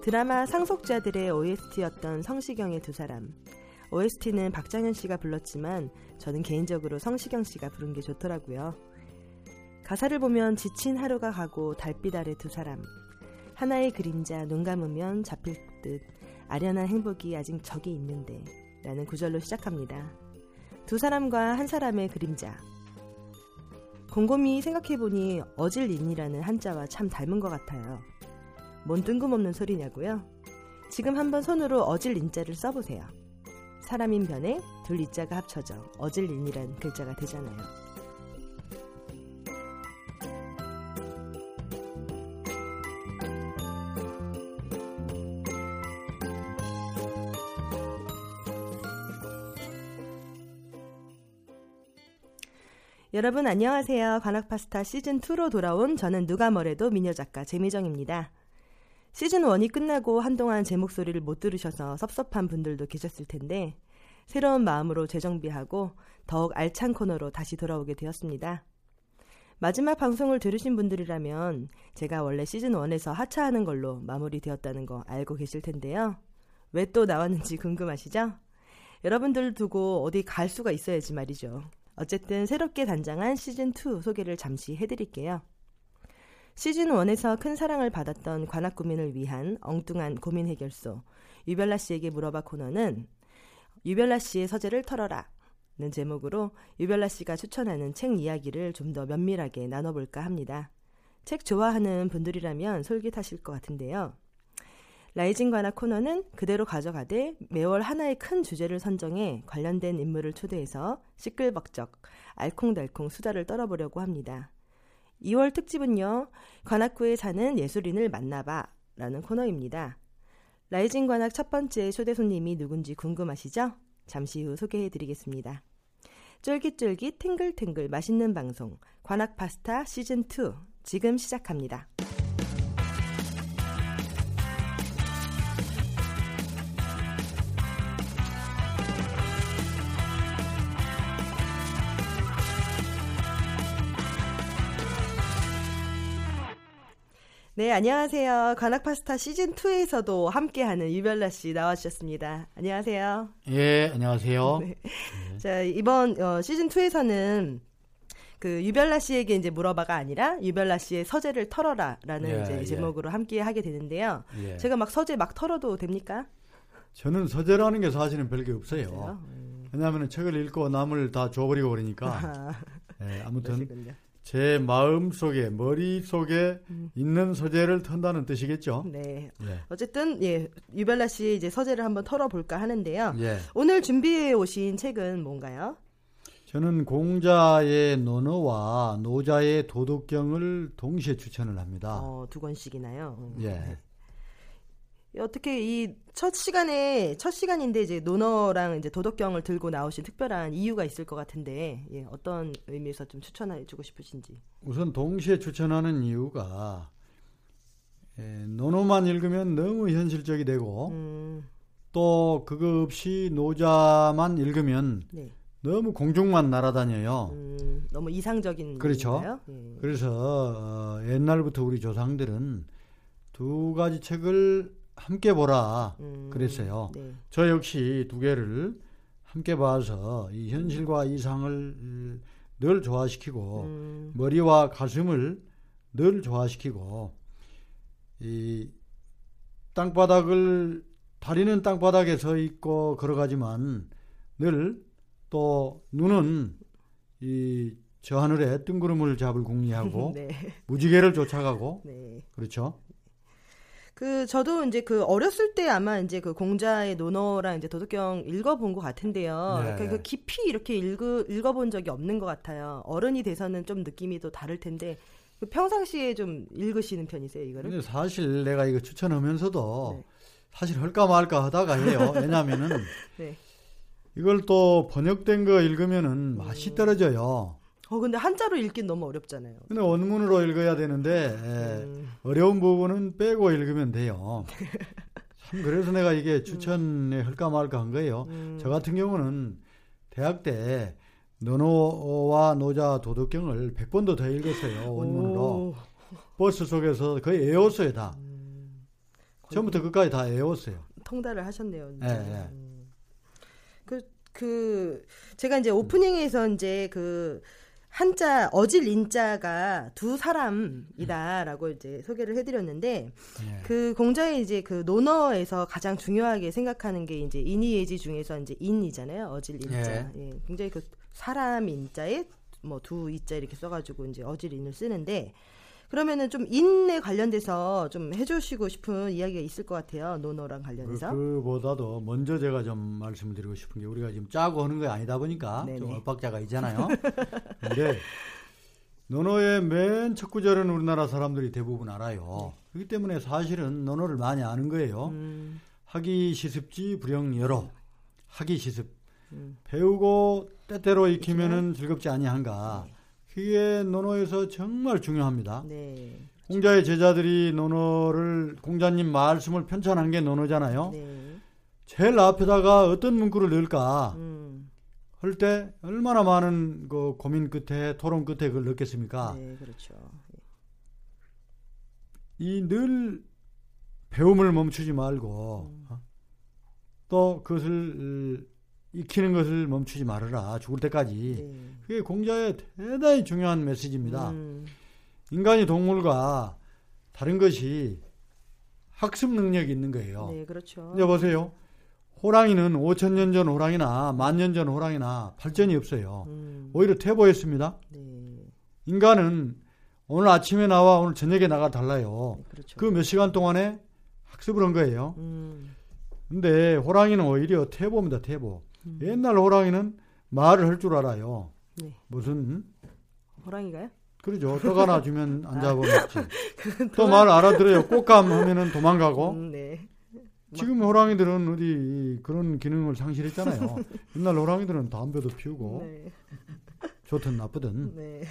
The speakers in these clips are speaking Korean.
드라마 상속자들의 OST였던 성시경의 두 사람. OST는 박장현 씨가 불렀지만 저는 개인적으로 성시경 씨가 부른 게 좋더라고요. 가사를 보면 지친 하루가 가고 달빛 아래 두 사람. 하나의 그림자 눈 감으면 잡힐 듯 아련한 행복이 아직 저기 있는데 라는 구절로 시작합니다. 두 사람과 한 사람의 그림자. 곰곰이 생각해보니 어질린이라는 한자와 참 닮은 것 같아요. 뭔 뜬금없는 소리냐고요? 지금 한번 손으로 어질 인자를 써보세요. 사람인 변에 둘 이자가 합쳐져 어질린이란 글자가 되잖아요. 여러분 안녕하세요. 관악파스타 시즌2로 돌아온 저는 누가 뭐래도 미녀 작가 재미정입니다. 시즌 1이 끝나고 한동안 제 목소리를 못 들으셔서 섭섭한 분들도 계셨을 텐데 새로운 마음으로 재정비하고 더욱 알찬 코너로 다시 돌아오게 되었습니다. 마지막 방송을 들으신 분들이라면 제가 원래 시즌 1에서 하차하는 걸로 마무리되었다는 거 알고 계실 텐데요. 왜 또 나왔는지 궁금하시죠? 여러분들 두고 어디 갈 수가 있어야지 말이죠. 어쨌든 새롭게 단장한 시즌 2 소개를 잠시 해드릴게요. 시즌 1에서 큰 사랑을 받았던 관악 고민을 위한 엉뚱한 고민 해결소 유별나 씨에게 물어봐 코너는 유별나 씨의 서재를 털어라 는 제목으로 유별나 씨가 추천하는 책 이야기를 좀 더 면밀하게 나눠볼까 합니다. 책 좋아하는 분들이라면 솔깃하실 것 같은데요. 라이징 관악 코너는 그대로 가져가되 매월 하나의 큰 주제를 선정해 관련된 인물을 초대해서 시끌벅적 알콩달콩 수다를 떨어보려고 합니다. 2월 특집은요, 관악구에 사는 예술인을 만나봐 라는 코너입니다. 라이징 관악 첫 번째 초대 손님이 누군지 궁금하시죠? 잠시 후 소개해 드리겠습니다. 쫄깃쫄깃 탱글탱글 맛있는 방송, 관악 파스타 시즌2 지금 시작합니다. 네, 안녕하세요. 관악 파스타 시즌 2에서도 함께하는 유별나 씨 나와주셨습니다. 안녕하세요. 예, 안녕하세요. 네. 자, 이번 어, 시즌 2에서는 그 유별나 씨에게 이제 물어봐가 아니라 유별나 씨의 서재를 털어라라는 예, 이제 예. 제목으로 함께 하게 되는데요. 예. 제가 막 서재 막 털어도 됩니까? 저는 서재라는 게 사실은 별게 없어요. 음. 왜냐하면 책을 읽고 남을 다 줘버리고 그러니까. 아, 예, 아무튼 그러시군요. 제 마음 속에 머릿 속에 있는 서재를 턴다는 뜻이겠죠. 네. 예. 어쨌든 예, 유별나 씨의 이제 서재를 한번 털어볼까 하는데요. 예. 오늘 준비해 오신 책은 뭔가요? 저는 공자의 논어와 노자의 도덕경을 동시에 추천을 합니다. 어, 두 권씩이나요. 음. 예. 어떻게 이 첫 시간에 첫 시간인데 이제 논어랑 이제 도덕경을 들고 나오신 특별한 이유가 있을 것 같은데 예, 어떤 의미에서 좀 추천해주고 싶으신지. 우선 동시에 추천하는 이유가 예, 논어만 읽으면 너무 현실적이 되고 음, 또 그거 없이 노자만 읽으면 네. 너무 공중만 날아다녀요. 음, 너무 이상적인 그렇죠. 예. 그래서 어, 옛날부터 우리 조상들은 두 가지 책을 함께 보라 음, 그랬어요. 네. 저 역시 두 개를 함께 봐서 이 현실과 이상을 늘 좋아시키고 음, 머리와 가슴을 늘 좋아시키고 이 땅바닥을 다리는 땅바닥에 서 있고 걸어가지만 늘 또 눈은 이 저 하늘에 뜬구름을 잡을 궁리하고 네. 무지개를 쫓아가고 네. 그렇죠. 그 저도 이제 그 어렸을 때 아마 이제 그 공자의 논어랑 이제 도덕경 읽어본 것 같은데요. 네. 그, 그 깊이 이렇게 읽어 읽어본 적이 없는 것 같아요. 어른이 돼서는 좀 느낌이 또 다를 텐데 그 평상시에 좀 읽으시는 편이세요 이거를? 근데 사실 내가 이거 추천하면서도 네. 사실 할까 말까 하다가 해요. 왜냐하면은 네. 이걸 또 번역된 거 읽으면은 맛이 떨어져요. 어 근데 한자로 읽긴 너무 어렵잖아요. 근데 원문으로 읽어야 되는데 에, 음, 어려운 부분은 빼고 읽으면 돼요. 참 그래서 내가 이게 추천에 할까 말까 한 거예요. 음, 저 같은 경우는 대학 때 논어와 노자 도덕경을 100번도 더 읽었어요. 원문으로. 오, 버스 속에서 거의 애웠어요, 다. 음, 처음부터 끝까지 다 애웠어요. 통달을 하셨네요. 예, 예. 음. 그, 그, 제가 이제 오프닝에서 이제 그, 한자, 어질 인자가 두 사람이다라고 이제 소개를 해드렸는데, 예. 그 공자의 이제 그 논어에서 가장 중요하게 생각하는 게 이제 인이예지 중에서 이제 인이잖아요. 어질 인자. 예. 굉장히 그 사람 인자에 뭐 두 이자 이렇게 써가지고 이제 어질 인을 쓰는데, 그러면은 좀 인에 관련돼서 좀 해주시고 싶은 이야기가 있을 것 같아요. 논어랑 관련해서. 그, 보다도 먼저 제가 좀 말씀을 드리고 싶은 게 우리가 지금 짜고 하는 게 아니다 보니까 네네. 좀 엇박자가 있잖아요. 근데 논어의 맨 첫 구절은 우리나라 사람들이 대부분 알아요. 그렇기 때문에 사실은 논어를 많이 아는 거예요. 음, 하기 시습지 불영 여러 하기 시습 음. 배우고 때때로 익히면은 즐겁지 아니한가. 그게 논어에서 정말 중요합니다. 네. 공자의 제자들이 논어를 공자님 말씀을 편찬한 게 논어잖아요. 네. 제일 앞에다가 어떤 문구를 넣을까 음, 할때 얼마나 많은 그 고민 끝에 토론 끝에 그걸 넣겠습니까? 네, 그렇죠. 이 늘 배움을 멈추지 말고 음. 어? 또 그것을 어, 익히는 것을 멈추지 말아라 죽을 때까지 네. 그게 공자의 대단히 중요한 메시지입니다. 음, 인간이 동물과 다른 것이 학습 능력이 있는 거예요. 네, 그렇죠. 이제 보세요. 호랑이는 5천 년 전 호랑이나 만 년 전 호랑이나 발전이 없어요. 음, 오히려 퇴보했습니다. 네, 인간은 오늘 아침에 나와 오늘 저녁에 나가 달라요. 네, 그렇죠. 그 몇 시간 동안에 학습을 한 거예요. 음, 근데 호랑이는 오히려 퇴보입니다. 퇴보. 음. 옛날 호랑이는 말을 할 줄 알아요. 네. 무슨 호랑이가요? 그러죠. 떡 하나 주면 안 잡아먹지. 그건 또말 알아들어요. 꽃감 하면은 도망가고. 음, 네. 지금 호랑이들은 어디 그런 기능을 상실했잖아요. 옛날 호랑이들은 담배도 피우고 네, 좋든 나쁘든 네.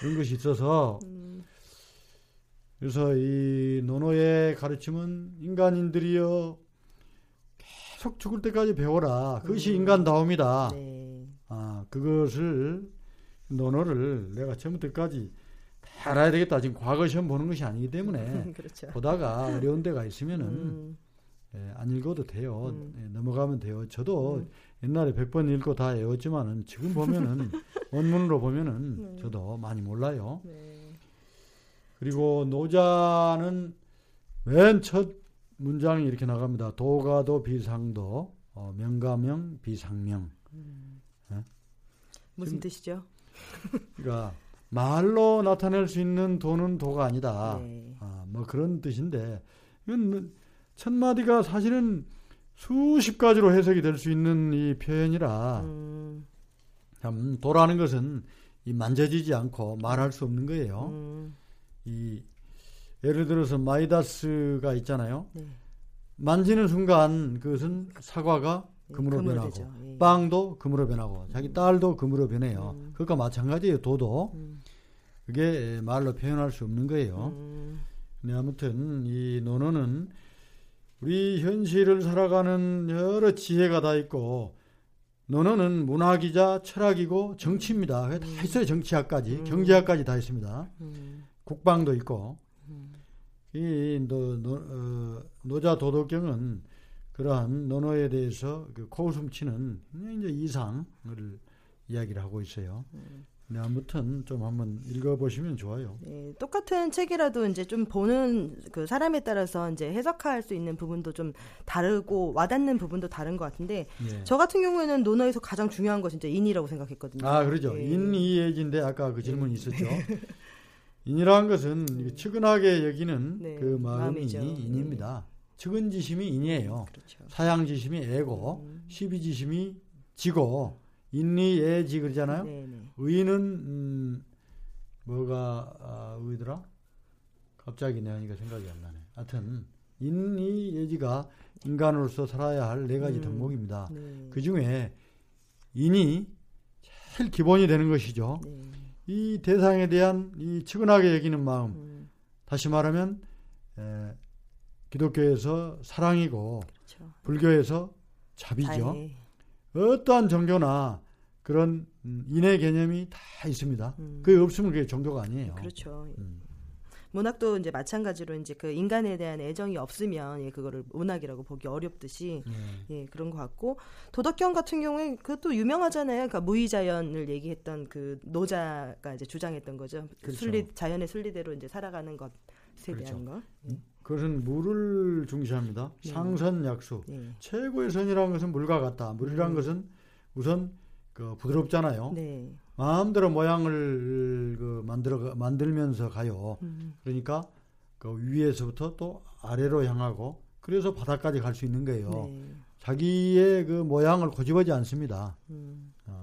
그런 것이 있어서 음, 그래서 이 노노의 가르침은 인간인들이여 계속 죽을 때까지 배워라. 그것이 음. 인간다움이다. 네. 아 그것을 논어를 내가 처음부터 끝까지 다 알아야 되겠다. 지금 과거 시험 보는 것이 아니기 때문에 그렇죠. 보다가 어려운 데가 있으면은 음, 예, 안 읽어도 돼요. 음. 예, 넘어가면 돼요. 저도 음. 옛날에 100번 읽고 다 외웠지만은 지금 보면은 원문으로 보면은 음. 저도 많이 몰라요. 네. 그리고 노자는 맨첫 문장이 이렇게 나갑니다. 도가도 비상도 어, 명가명 비상명. 무슨 지금- 뜻이죠? 그러니까 말로 나타낼 수 있는 도는 도가 아니다. 네. 아, 뭐 그런 뜻인데 이건 뭐첫 마디가 사실은 수십 가지로 해석이 될 수 있는 이 표현이라 음, 참 도라는 것은 이 만져지지 않고 말할 수 없는 거예요. 음, 이 예를 들어서 마이다스가 있잖아요. 네. 만지는 순간 그것은 사과가 예, 금으로 변하고 되죠. 예. 빵도 금으로 변하고 자기 딸도 금으로 변해요. 음. 그것과 마찬가지예요. 도도 음, 그게 말로 표현할 수 없는 거예요. 음, 네, 아무튼 이 논어는 우리 현실을 살아가는 여러 지혜가 다 있고 논어는 문학이자 철학이고 정치입니다. 그게 다 있어요. 정치학까지 음. 경제학까지 다 있습니다. 음, 국방도 있고 음. 이 노, 노, 어, 노자 도덕경은 그러한 논어에 대해서 그 코웃음 치는 이제 이상을 이야기를 하고 있어요. 네, 아무튼 좀 한번 읽어보시면 좋아요. 네, 똑같은 책이라도 이제 좀 보는 그 사람에 따라서 이제 해석할 수 있는 부분도 좀 다르고 와닿는 부분도 다른 것 같은데 예. 저 같은 경우에는 논어에서 가장 중요한 것이 이제 인이라고 생각했거든요. 아, 그러죠. 예. 인이해진데 아까 그 질문 이 있었죠. 인이라는 것은 이 측은하게 여기는 네, 그 마음이 마음이죠. 인입니다. 측은지심이 인이에요. 그렇죠. 사양지심이 애고, 음. 시비지심이 지고, 인리애지 그러잖아요. 네, 네. 의는 음, 뭐가 아, 의더라? 갑자기 내가 생각이 안 나네. 하여튼 인이 예지가 인간으로서 살아야 할 네 가지 음. 덕목입니다. 네. 그 중에 인이 제일 기본이 되는 것이죠. 네. 이 대상에 대한 이 측은하게 여기는 마음, 음, 다시 말하면 에, 기독교에서 사랑이고 그렇죠. 불교에서 자비죠. 다행히. 어떠한 종교나 그런 음, 인의 개념이 다 있습니다. 음. 그게 없으면 그게 종교가 아니에요. 그렇죠. 음. 문학도 이제 마찬가지로 이제 그 인간에 대한 애정이 없으면 예, 그거를 문학이라고 보기 어렵듯이 예. 예, 그런 것 같고 도덕경 같은 경우에 그것도 유명하잖아요. 그러니까 무의자연을 얘기했던 그 노자가 이제 주장했던 거죠. 그 그렇죠. 순리 자연의 순리대로 이제 살아가는 것에 그렇죠. 대한 거. 그것은 물을 중시합니다. 네. 상선약수. 예. 최고의 선이라는 것은 물과 같다. 물이라는 음. 것은 우선 그 부드럽잖아요. 네. 마음대로 모양을 그 만들어 만들면서 가요. 음, 그러니까 그 위에서부터 또 아래로 향하고 그래서 바닥까지 갈 수 있는 거예요. 네. 자기의 그 모양을 고집하지 않습니다. 음. 아,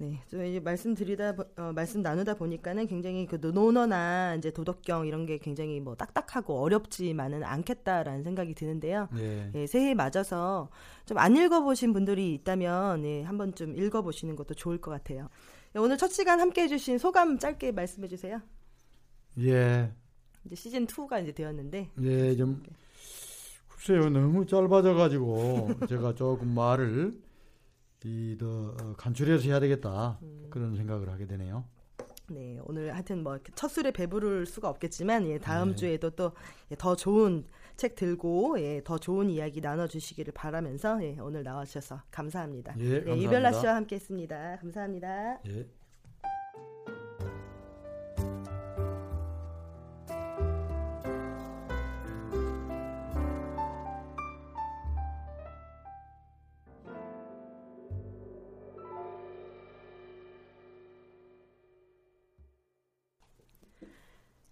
네, 좀 이제 말씀드리다 보- 어, 말씀 나누다 보니까는 굉장히 그 논어나 이제 도덕경 이런 게 굉장히 뭐 딱딱하고 어렵지만은 않겠다라는 생각이 드는데요. 예. 예, 새해 맞아서 좀 안 읽어보신 분들이 있다면 예, 한번 좀 읽어보시는 것도 좋을 것 같아요. 예, 오늘 첫 시간 함께 해주신 소감 짧게 말씀해 주세요. 예. 이제 시즌 2가 이제 되었는데 예, 좀 글쎄요 너무 짧아져 가지고 제가 조금 말을 이더 어, 간추려서 해야 되겠다 그런 생각을 하게 되네요. 네, 오늘 하여튼 뭐 첫 술에 배부를 수가 없겠지만 예, 다음 네. 주에도 또 더 좋은 책 들고 예, 더 좋은 이야기 나눠주시기를 바라면서 예, 오늘 나와주셔서 감사합니다. 예, 네, 감사합니다. 이별라 씨와 함께했습니다. 감사합니다. 예.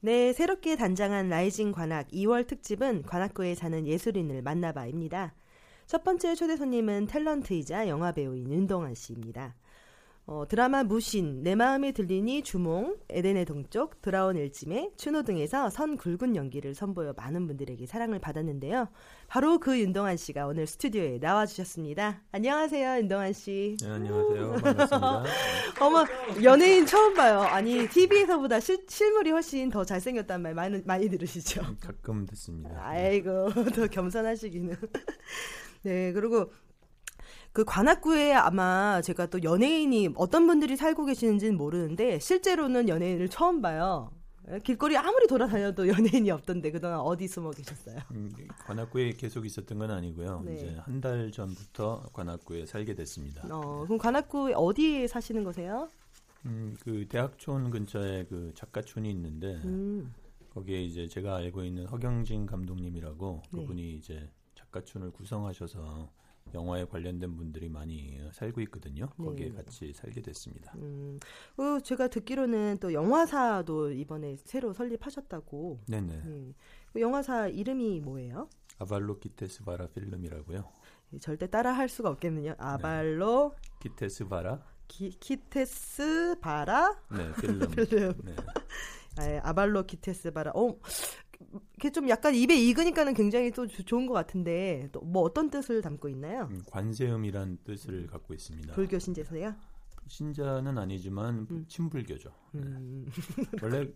네, 새롭게 단장한 라이징 관악 2월 특집은 관악구에 사는 예술인을 만나봐입니다. 첫 번째 초대 손님은 탤런트이자 영화 배우인 윤동환 씨입니다. 어, 드라마 무신, 내 마음에 들리니 주몽, 에덴의 동쪽, 돌아온 일침에, 추노 등에서 선 굵은 연기를 선보여 많은 분들에게 사랑을 받았는데요. 바로 그 윤동환 씨가 오늘 스튜디오에 나와주셨습니다. 안녕하세요, 윤동환 씨. 네, 안녕하세요. 반갑습니다. 어머, 연예인 처음 봐요. 아니, TV에서보다 실, 실물이 훨씬 더 잘생겼다는 말 많이, 많이 들으시죠? 가끔 듣습니다. 아이고, 더 겸손하시기는. 네, 그리고 그 관악구에 아마 제가 또 연예인이 어떤 분들이 살고 계시는지는 모르는데 실제로는 연예인을 처음 봐요. 길거리 아무리 돌아다녀도 연예인이 없던데 그동안 어디 숨어 계셨어요? 음, 관악구에 계속 있었던 건 아니고요. 네. 이제 한 달 전부터 관악구에 살게 됐습니다. 어, 그럼 관악구 어디에 사시는 거세요? 음, 그 대학촌 근처에 그 작가촌이 있는데 음, 거기에 이제 제가 알고 있는 허경진 감독님이라고 네. 그분이 이제 작가촌을 구성하셔서 영화에 관련된 분들이 많이 살고 있거든요. 거기에 네. 같이 살게 됐습니다. 음. 어, 제가 듣기로는 또 영화사도 이번에 새로 설립하셨다고. 네네. 음. 그 영화사 이름이 뭐예요? 아발로 키테스바라 필름이라고요. 절대 따라 할 수가 없겠네요. 아발로 키테스바라 기, 키테스 바라 네 필름. 필름. 네. 아, 아발로 키테스 바라. 어, 이게 좀 약간 입에 익으니까는 굉장히 또 조- 좋은 것 같은데 또 뭐 어떤 뜻을 담고 있나요? 음, 관세음이란 뜻을 갖고 있습니다. 불교 신자세요? 신자는 아니지만 음. 친불교죠. 네. 음, 원래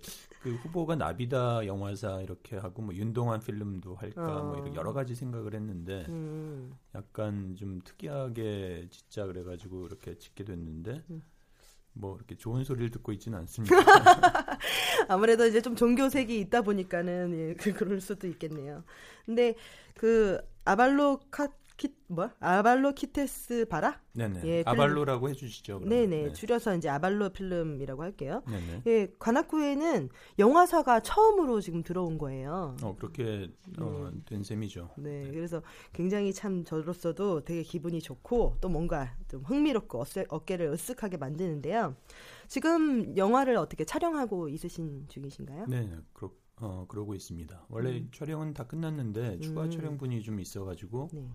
그 후보가 나비다 영화사 이렇게 하고 뭐 윤동환 필름도 할까 어. 뭐 이런 여러 가지 생각을 했는데 음, 약간 좀 특이하게 짓자 그래가지고 이렇게 짓게 됐는데 음. 뭐 이렇게 좋은 소리를 듣고 있지는 않습니다. 아무래도 이제 좀 종교색이 있다 보니까는 예, 그- 그럴 수도 있겠네요. 근데 그 아발로 카 키 뭐 아발로 키테스 바라? 네네. 예, 아발로라고 해주시죠. 그러면. 네네 네. 줄여서 이제 아발로 필름이라고 할게요. 네네. 예, 관악구에는 영화사가 처음으로 지금 들어온 거예요. 어 그렇게 어, 된 셈이죠. 네, 그래서 굉장히 참 저로서도 되게 기분이 좋고 또 뭔가 좀 흥미롭고 어깨, 어깨를 으쓱하게 만드는데요. 지금 영화를 어떻게 촬영하고 있으신 중이신가요? 네, 그러, 어, 그러고 있습니다. 원래 음. 촬영은 다 끝났는데 추가 음. 촬영분이 좀 있어가지고 네.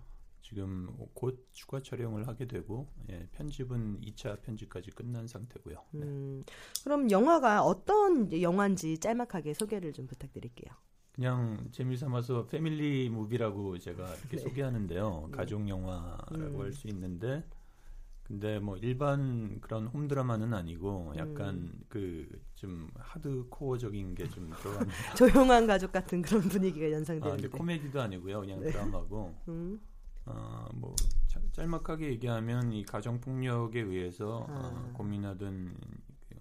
지금 곧 추가 촬영을 하게 되고 예, 편집은 2차 편집까지 끝난 상태고요. 네. 음, 그럼 영화가 어떤 영화인지 짤막하게 소개를 좀 부탁드릴게요. 그냥 재미삼아서 패밀리 무비라고 제가 이렇게 네. 소개하는데요. 가족 영화라고 음. 할수 있는데 근데 뭐 일반 그런 홈 드라마는 아니고 약간 음. 그좀 하드코어적인 게 좀 들어갑니다. 조용한 가족 같은 그런 분위기가 아, 연상되는데. 코미디도 아니고요. 그냥 네. 드라마고 음, 어, 뭐 자- 짤막하게 얘기하면 이 가정 폭력에 의해서 아. 어, 고민하던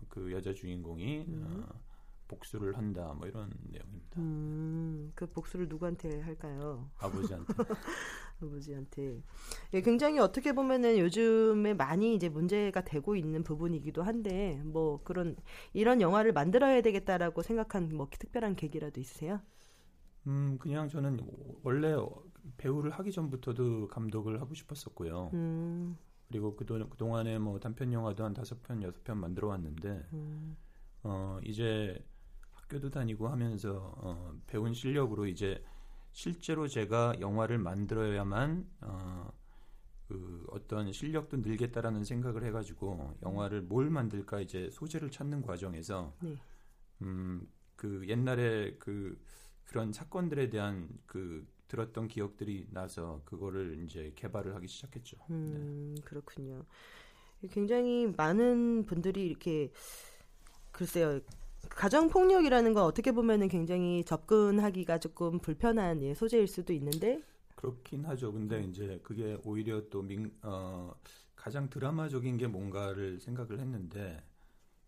그 여자 주인공이 음. 어, 복수를 한다 뭐 이런 내용입니다. 음, 그 복수를 누구한테 할까요? 아버지한테 아버지한테. 예, 굉장히 어떻게 보면은 요즘에 많이 이제 문제가 되고 있는 부분이기도 한데, 뭐 그런, 이런 영화를 만들어야 되겠다라고 생각한 뭐 특별한 계기라도 있으세요? 음 그냥 저는 원래 배우를 하기 전부터도 감독을 하고 싶었었고요. 음, 그리고 그동 그동안에 뭐 단편 영화도 한 다섯 편 여섯 편 만들어 왔는데 음, 어 이제 학교도 다니고 하면서 어, 배운 실력으로 이제 실제로 제가 영화를 만들어야만 어, 그 어떤 실력도 늘겠다라는 생각을 해 가지고 영화를 뭘 만들까 이제 소재를 찾는 과정에서 네. 음, 그 옛날에 그 그런 사건들에 대한 그 들었던 기억들이 나서 그거를 이제 개발을 하기 시작했죠. 네. 음, 그렇군요. 굉장히 많은 분들이 이렇게, 글쎄요, 가정 폭력이라는 건 어떻게 보면은 굉장히 접근하기가 조금 불편한 예, 소재일 수도 있는데, 그렇긴 하죠. 근데 이제 그게 오히려 또 민, 어, 가장 드라마적인 게 뭔가를 생각을 했는데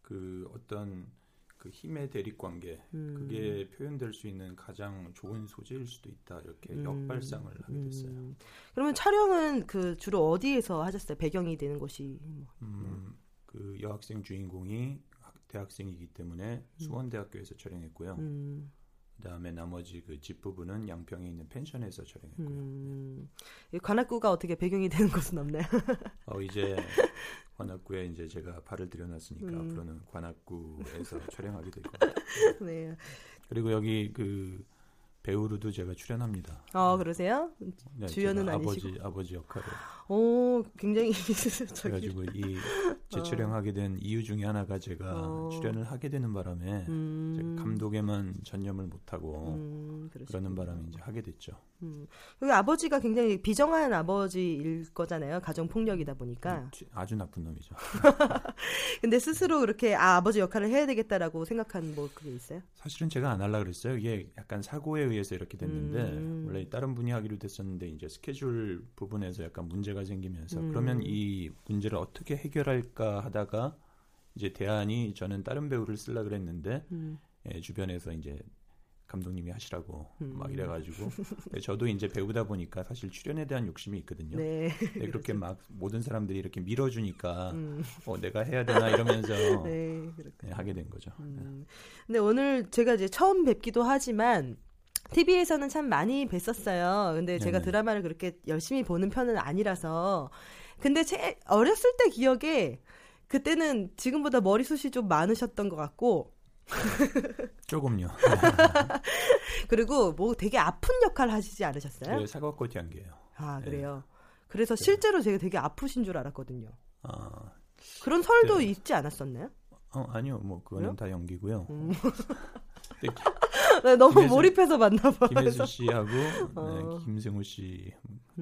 그 어떤 그 힘의 대립 관계 음, 그게 표현될 수 있는 가장 좋은 소재일 수도 있다 이렇게 음, 역발상을 하게 됐어요. 음. 그러면 촬영은 그 주로 어디에서 하셨어요? 배경이 되는 곳이 뭐. 음, 그 여학생 주인공이 학- 대학생이기 때문에 수원대학교에서 촬영했고요. 음, 그다음에 나머지 그 집 부분은 양평에 있는 펜션에서 촬영했고요. 음. 이 관악구가 어떻게 배경이 되는 곳은 없나요? 어 이제 관악구에 이제 제가 발을 들여놨으니까 음. 앞으로는 관악구에서 촬영하게 될 것 같아요. 네. 그리고 여기 그 배우로도 제가 출연합니다. 어 그러세요? 네, 주연은 아니시고. 아버지 아버지 역할을 오 굉장히 저기. 해가지고 이 어. 재촬영하게 된 이유 중에 하나가 제가 어. 출연을 하게 되는 바람에 음, 감독에만 전념을 못하고 음. 그러는 바람에 이제 하게 됐죠. 음. 그리고 아버지가 굉장히 비정한 아버지일 거잖아요. 가정 폭력이다 보니까. 음, 아주 나쁜 놈이죠. 근데 스스로 그렇게 아 아버지 역할을 해야 되겠다라고 생각한 뭐 그게 있어요? 사실은 제가 안 하려 그랬어요. 이게 약간 사고에 의해서 이렇게 됐는데 음. 원래 다른 분이 하기로 됐었는데 이제 스케줄 부분에서 약간 문제가 생기면서 음. 그러면 이 문제를 어떻게 해결할까 하다가 이제 대안이 저는 다른 배우를 쓰려 그랬는데 음. 예, 주변에서 이제 감독님이 하시라고 음. 막 이래가지고 저도 이제 배우다 보니까 사실 출연에 대한 욕심이 있거든요. 네. 그렇게 막 모든 사람들이 이렇게 밀어주니까 음. 어, 내가 해야 되나 이러면서 네. 예, 하게 된 거죠. 음. 근데 오늘 제가 이제 처음 뵙기도 하지만 TV에서는 참 많이 뵀었어요. 근데 제가 네네. 드라마를 그렇게 열심히 보는 편은 아니라서. 근데 제 어렸을 때 기억에 그때는 지금보다 머리숱이 좀 많으셨던 것 같고 조금요. 그리고 뭐 되게 아픈 역할 하시지 않으셨어요? 그 사과꽃 향기예요. 아 네. 그래요. 그래서 실제로 제가 되게 아프신 줄 알았거든요. 아, 그런 설도 네. 있지 않았었나요? 어, 아니요, 뭐 그거는? 다 연기고요. 음. 네, 너무 김혜수- 몰입해서 봤나 봐요. 김혜수 씨하고 어. 네, 김승우 씨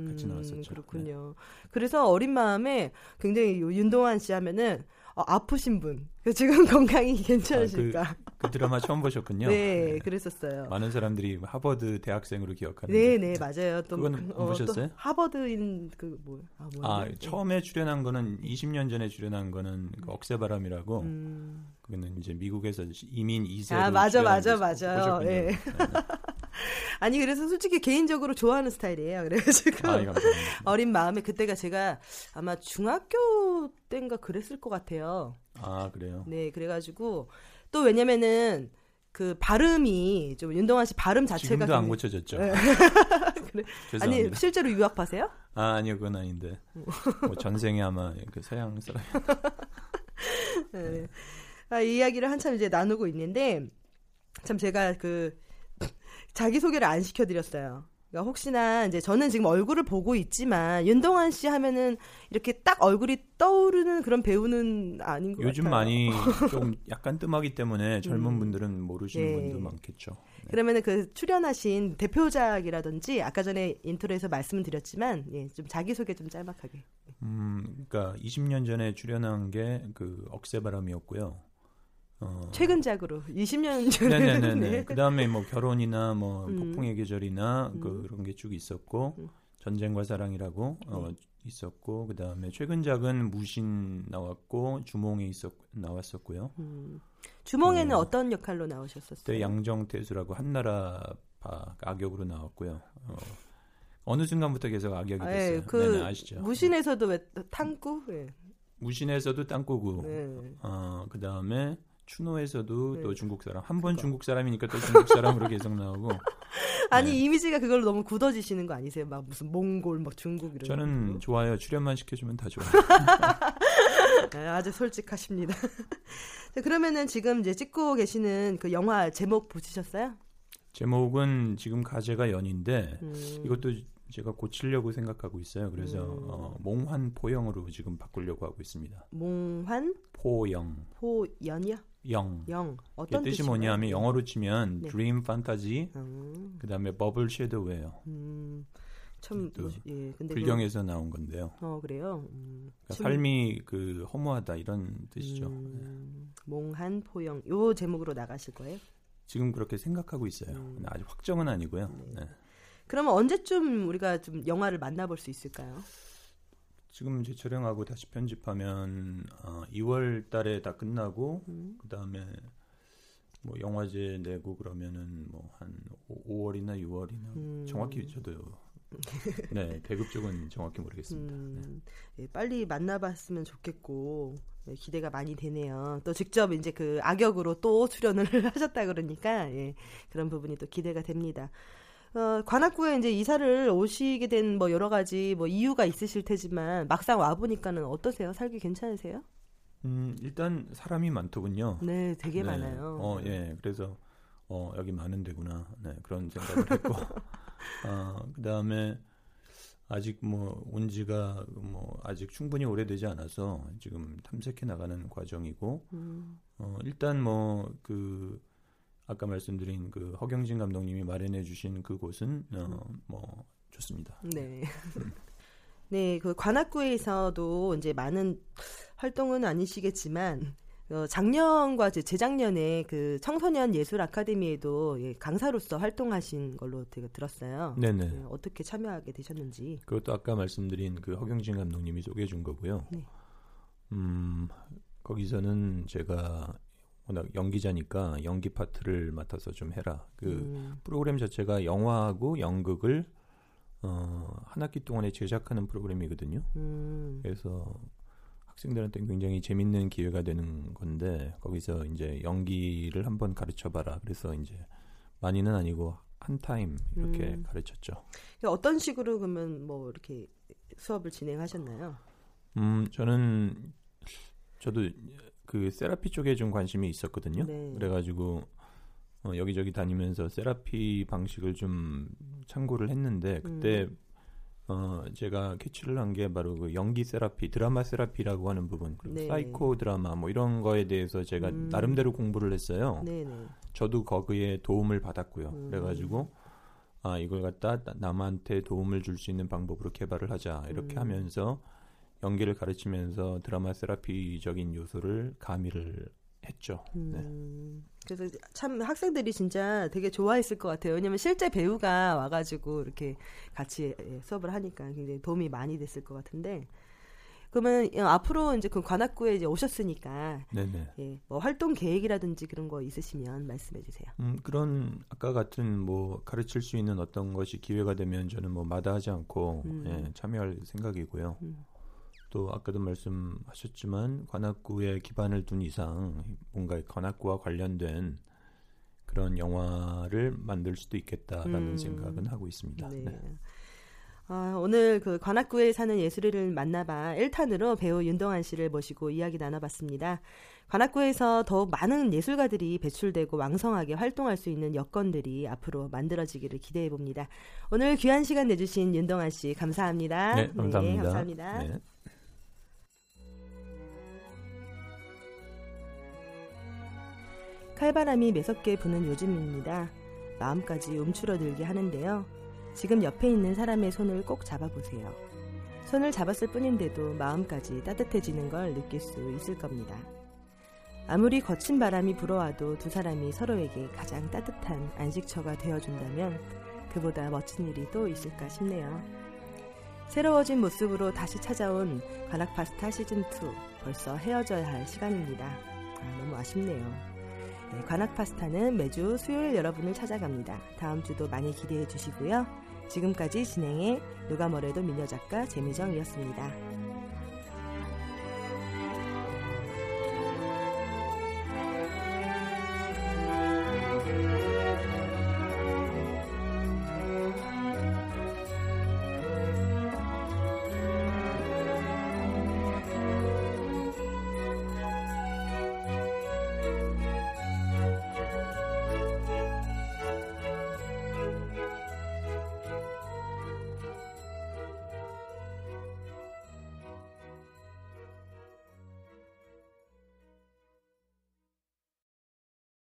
같이 음, 나왔었죠. 네. 그렇군요. 그래서 어린 마음에 굉장히 요 윤동환 씨 하면은 어, 아프신 분. 그 지금 건강이 괜찮으실까? 그 드라마 처음 보셨군요. 네, 그랬었어요. 많은 사람들이 하버드 대학생으로 기억하는데. 네, 네, 맞아요. 또 그거는 그, 어, 보셨어요? 또 하버드인 그 뭐, 아? 아, 처음에 출연한 거는 20년 전에 출연한 거는 그 억새바람이라고 음. 그거는 이제 미국에서 이민 2세로 아, 맞아, 맞아, 맞아요. 예. 네. 아니 그래서 솔직히 개인적으로 좋아하는 스타일이에요. 그래가지고 아, 예. 어린 마음에 그때가 제가 아마 중학교 때인가 그랬을 것 같아요. 아, 그래요. 네, 그래가지고 또 왜냐면은 그 발음이 좀 윤동환 씨 발음 자체가 지금도 안 굉장히- 고쳐졌죠. 네. 그래. 아니. 실제로 유학파세요? 아, 아니요, 그건 아닌데. 뭐 전생에 아마 그 서양 사람. 네. 아, 이 이야기를 한참 이제 나누고 있는데 참 제가 그 자기 소개를 안 시켜드렸어요. 그러니까 혹시나 이제 저는 지금 얼굴을 보고 있지만 윤동환 씨 하면은 이렇게 딱 얼굴이 떠오르는 그런 배우는 아닌 것 요즘 같아요. 많이 좀 약간 뜸하기 때문에 젊은 음. 분들은 모르시는 네. 분도 많겠죠. 네. 그러면은 그 출연하신 대표작이라든지 아까 전에 intro에서 말씀을 드렸지만 예, 좀 자기 소개 좀 짤막하게. 음, 그러니까 20년 전에 출연한 게 그 억새바람이었고요. 어, 최근작으로 20년 전에 네네네 네. 그 다음에 뭐 결혼이나 뭐 음. 폭풍의 계절이나 음. 그런 게 쭉 있었고 음. 전쟁과 사랑이라고 어, 네. 있었고 그 다음에 최근작은 무신 나왔고 주몽에 있었 나왔었고요. 음. 주몽에는 네. 어떤 역할로 나오셨었어요? 그때 양정태수라고 한나라 파 악역으로 나왔고요. 어, 어느 순간부터 계속 악역이 아, 됐어요. 예, 그 네네, 아시죠? 무신에서도 왜 탕구? 예. 무신에서도 땅꼬구. 네. 어, 그 다음에 추노에서도 네. 또 중국 사람. 한 번. 중국 사람이니까 또 중국 사람으로 계속 나오고. 아니 네. 이미지가 그걸로 너무 굳어지시는 거 아니세요? 막 무슨 몽골, 막 중국 이런. 저는 거. 좋아요. 출연만 시켜주면 다 좋아요. 네, 아주 솔직하십니다. 자, 그러면은 지금 이제 찍고 계시는 그 영화 제목 보시셨어요? 제목은 지금 가제가 연인데 음. 이것도 제가 고치려고 생각하고 있어요. 그래서 음. 어, 몽환 포영으로 지금 바꾸려고 하고 있습니다. 몽환 포영, 포연이요? 영. 영 어떤 뜻이? 뭐냐면 영어로 치면 네. 드림 판타지, 음, 그다음에 버블 섀도우예요. 음, 참또 뭐지- 예, 근데 불경에서 나온 건데요. 그, 어 그래요. 음, 그러니까 침- 삶이 그 허무하다 이런 뜻이죠. 네. 음, 몽한 포영 요 제목으로 나가실 거예요? 지금 그렇게 생각하고 있어요. 음. 아직 확정은 아니고요. 네. 그러면 언제쯤 우리가 좀 영화를 만나볼 수 있을까요? 지금 이제 촬영하고 다시 편집하면 어, 2월 달에 다 끝나고 음. 그 다음에 뭐 영화제 내고 그러면은 뭐 한 5월이나 6월이나 음. 정확히 저도 네 배급 쪽은 정확히 모르겠습니다. 네. 음, 예, 빨리 만나봤으면 좋겠고 예, 기대가 많이 되네요. 또 직접 이제 그 악역으로 또 출연을 하셨다 그러니까 예, 그런 부분이 또 기대가 됩니다. 어, 관악구에 이제 이사를 오시게 된 뭐 여러 가지 뭐 이유가 있으실 테지만 막상 와 보니까는 어떠세요? 살기 괜찮으세요? 음, 일단 사람이 많더군요. 네, 되게 네. 많아요. 어, 예. 그래서 어, 여기 많은 데구나. 네, 그런 생각을 했고. 어, 그다음에 아직 뭐 온 지가 뭐 아직 충분히 오래되지 않아서 지금 탐색해 나가는 과정이고 음, 어, 일단 뭐그 아까 말씀드린 그 허경진 감독님이 마련해 주신 그곳은 어, 뭐 좋습니다. 네. 네, 그 관악구에서도 이제 많은 활동은 아니시겠지만 어, 작년과 재작년에 그 청소년 예술 아카데미에도 예, 강사로서 활동하신 걸로 제가 들었어요. 네네. 네, 어떻게 참여하게 되셨는지. 그것도 아까 말씀드린 그 허경진 감독님이 소개해 준 거고요. 네. 음, 거기서는 제가 워낙 연기자니까 연기 파트를 맡아서 좀 해라. 그 음, 프로그램 자체가 영화하고 연극을 어, 한 학기 동안에 제작하는 프로그램이거든요. 음, 그래서 학생들한테 굉장히 재밌는 기회가 되는 건데 거기서 이제 연기를 한번 가르쳐 봐라. 그래서 이제 많이는 아니고 한 타임 이렇게 음. 가르쳤죠. 어떤 식으로 그러면 뭐 이렇게 수업을 진행하셨나요? 음, 저는 저도 그 세라피 쪽에 좀 관심이 있었거든요. 네. 그래가지고 어, 여기저기 다니면서 세라피 방식을 좀 참고를 했는데 그때 음. 어, 제가 캐치를 한 게 바로 그 연기 세라피, 드라마 therapy라고 하는 부분, 그리고 네. 사이코 드라마 뭐 이런 거에 대해서 제가 음. 나름대로 공부를 했어요. 네네. 저도 거기에 도움을 받았고요. 음. 그래가지고 아 이걸 갖다 나- 남한테 도움을 줄 수 있는 방법으로 개발을 하자 이렇게 음. 하면서 연기를 가르치면서 드라마 세라피적인 요소를 가미를 했죠. 네. 음, 그래서 참 학생들이 진짜 되게 좋아했을 것 같아요. 왜냐면 실제 배우가 와가지고 이렇게 같이 예, 수업을 하니까 굉장히 도움이 많이 됐을 것 같은데. 그러면 어, 앞으로 이제 그 관악구에 이제 오셨으니까 네네. 예, 뭐 활동 계획이라든지 그런 거 있으시면 말씀해 주세요. 음, 그런 아까 같은 뭐 가르칠 수 있는 어떤 것이 기회가 되면 저는 뭐 마다하지 않고 음. 예, 참여할 생각이고요. 음. 또 아까도 말씀하셨지만 관악구에 기반을 둔 이상 뭔가 관악구와 관련된 그런 영화를 만들 수도 있겠다라는 음. 생각은 하고 있습니다. 네. 네. 아, 오늘 그 관악구에 사는 예술인을 만나봐 1탄으로 배우 윤동환 씨를 모시고 이야기 나눠봤습니다. 관악구에서 더욱 많은 예술가들이 배출되고 왕성하게 활동할 수 있는 여건들이 앞으로 만들어지기를 기대해 봅니다. 오늘 귀한 시간 내주신 윤동환 씨 감사합니다. 네, 감사합니다. 네, 감사합니다. 네. 칼바람이 매섭게 부는 요즘입니다. 마음까지 움츠러들게 하는데요. 지금 옆에 있는 사람의 손을 꼭 잡아보세요. 손을 잡았을 뿐인데도 마음까지 따뜻해지는 걸 느낄 수 있을 겁니다. 아무리 거친 바람이 불어와도 두 사람이 서로에게 가장 따뜻한 안식처가 되어준다면 그보다 멋진 일이 또 있을까 싶네요. 새로워진 모습으로 다시 찾아온 관악파스타 시즌2 벌써 헤어져야 할 시간입니다. 아, 너무 아쉽네요. 네, 관악 파스타는 매주 수요일 여러분을 찾아갑니다. 다음 주도 많이 기대해 주시고요. 지금까지 진행해 누가 뭐래도 미녀 작가 재미정이었습니다.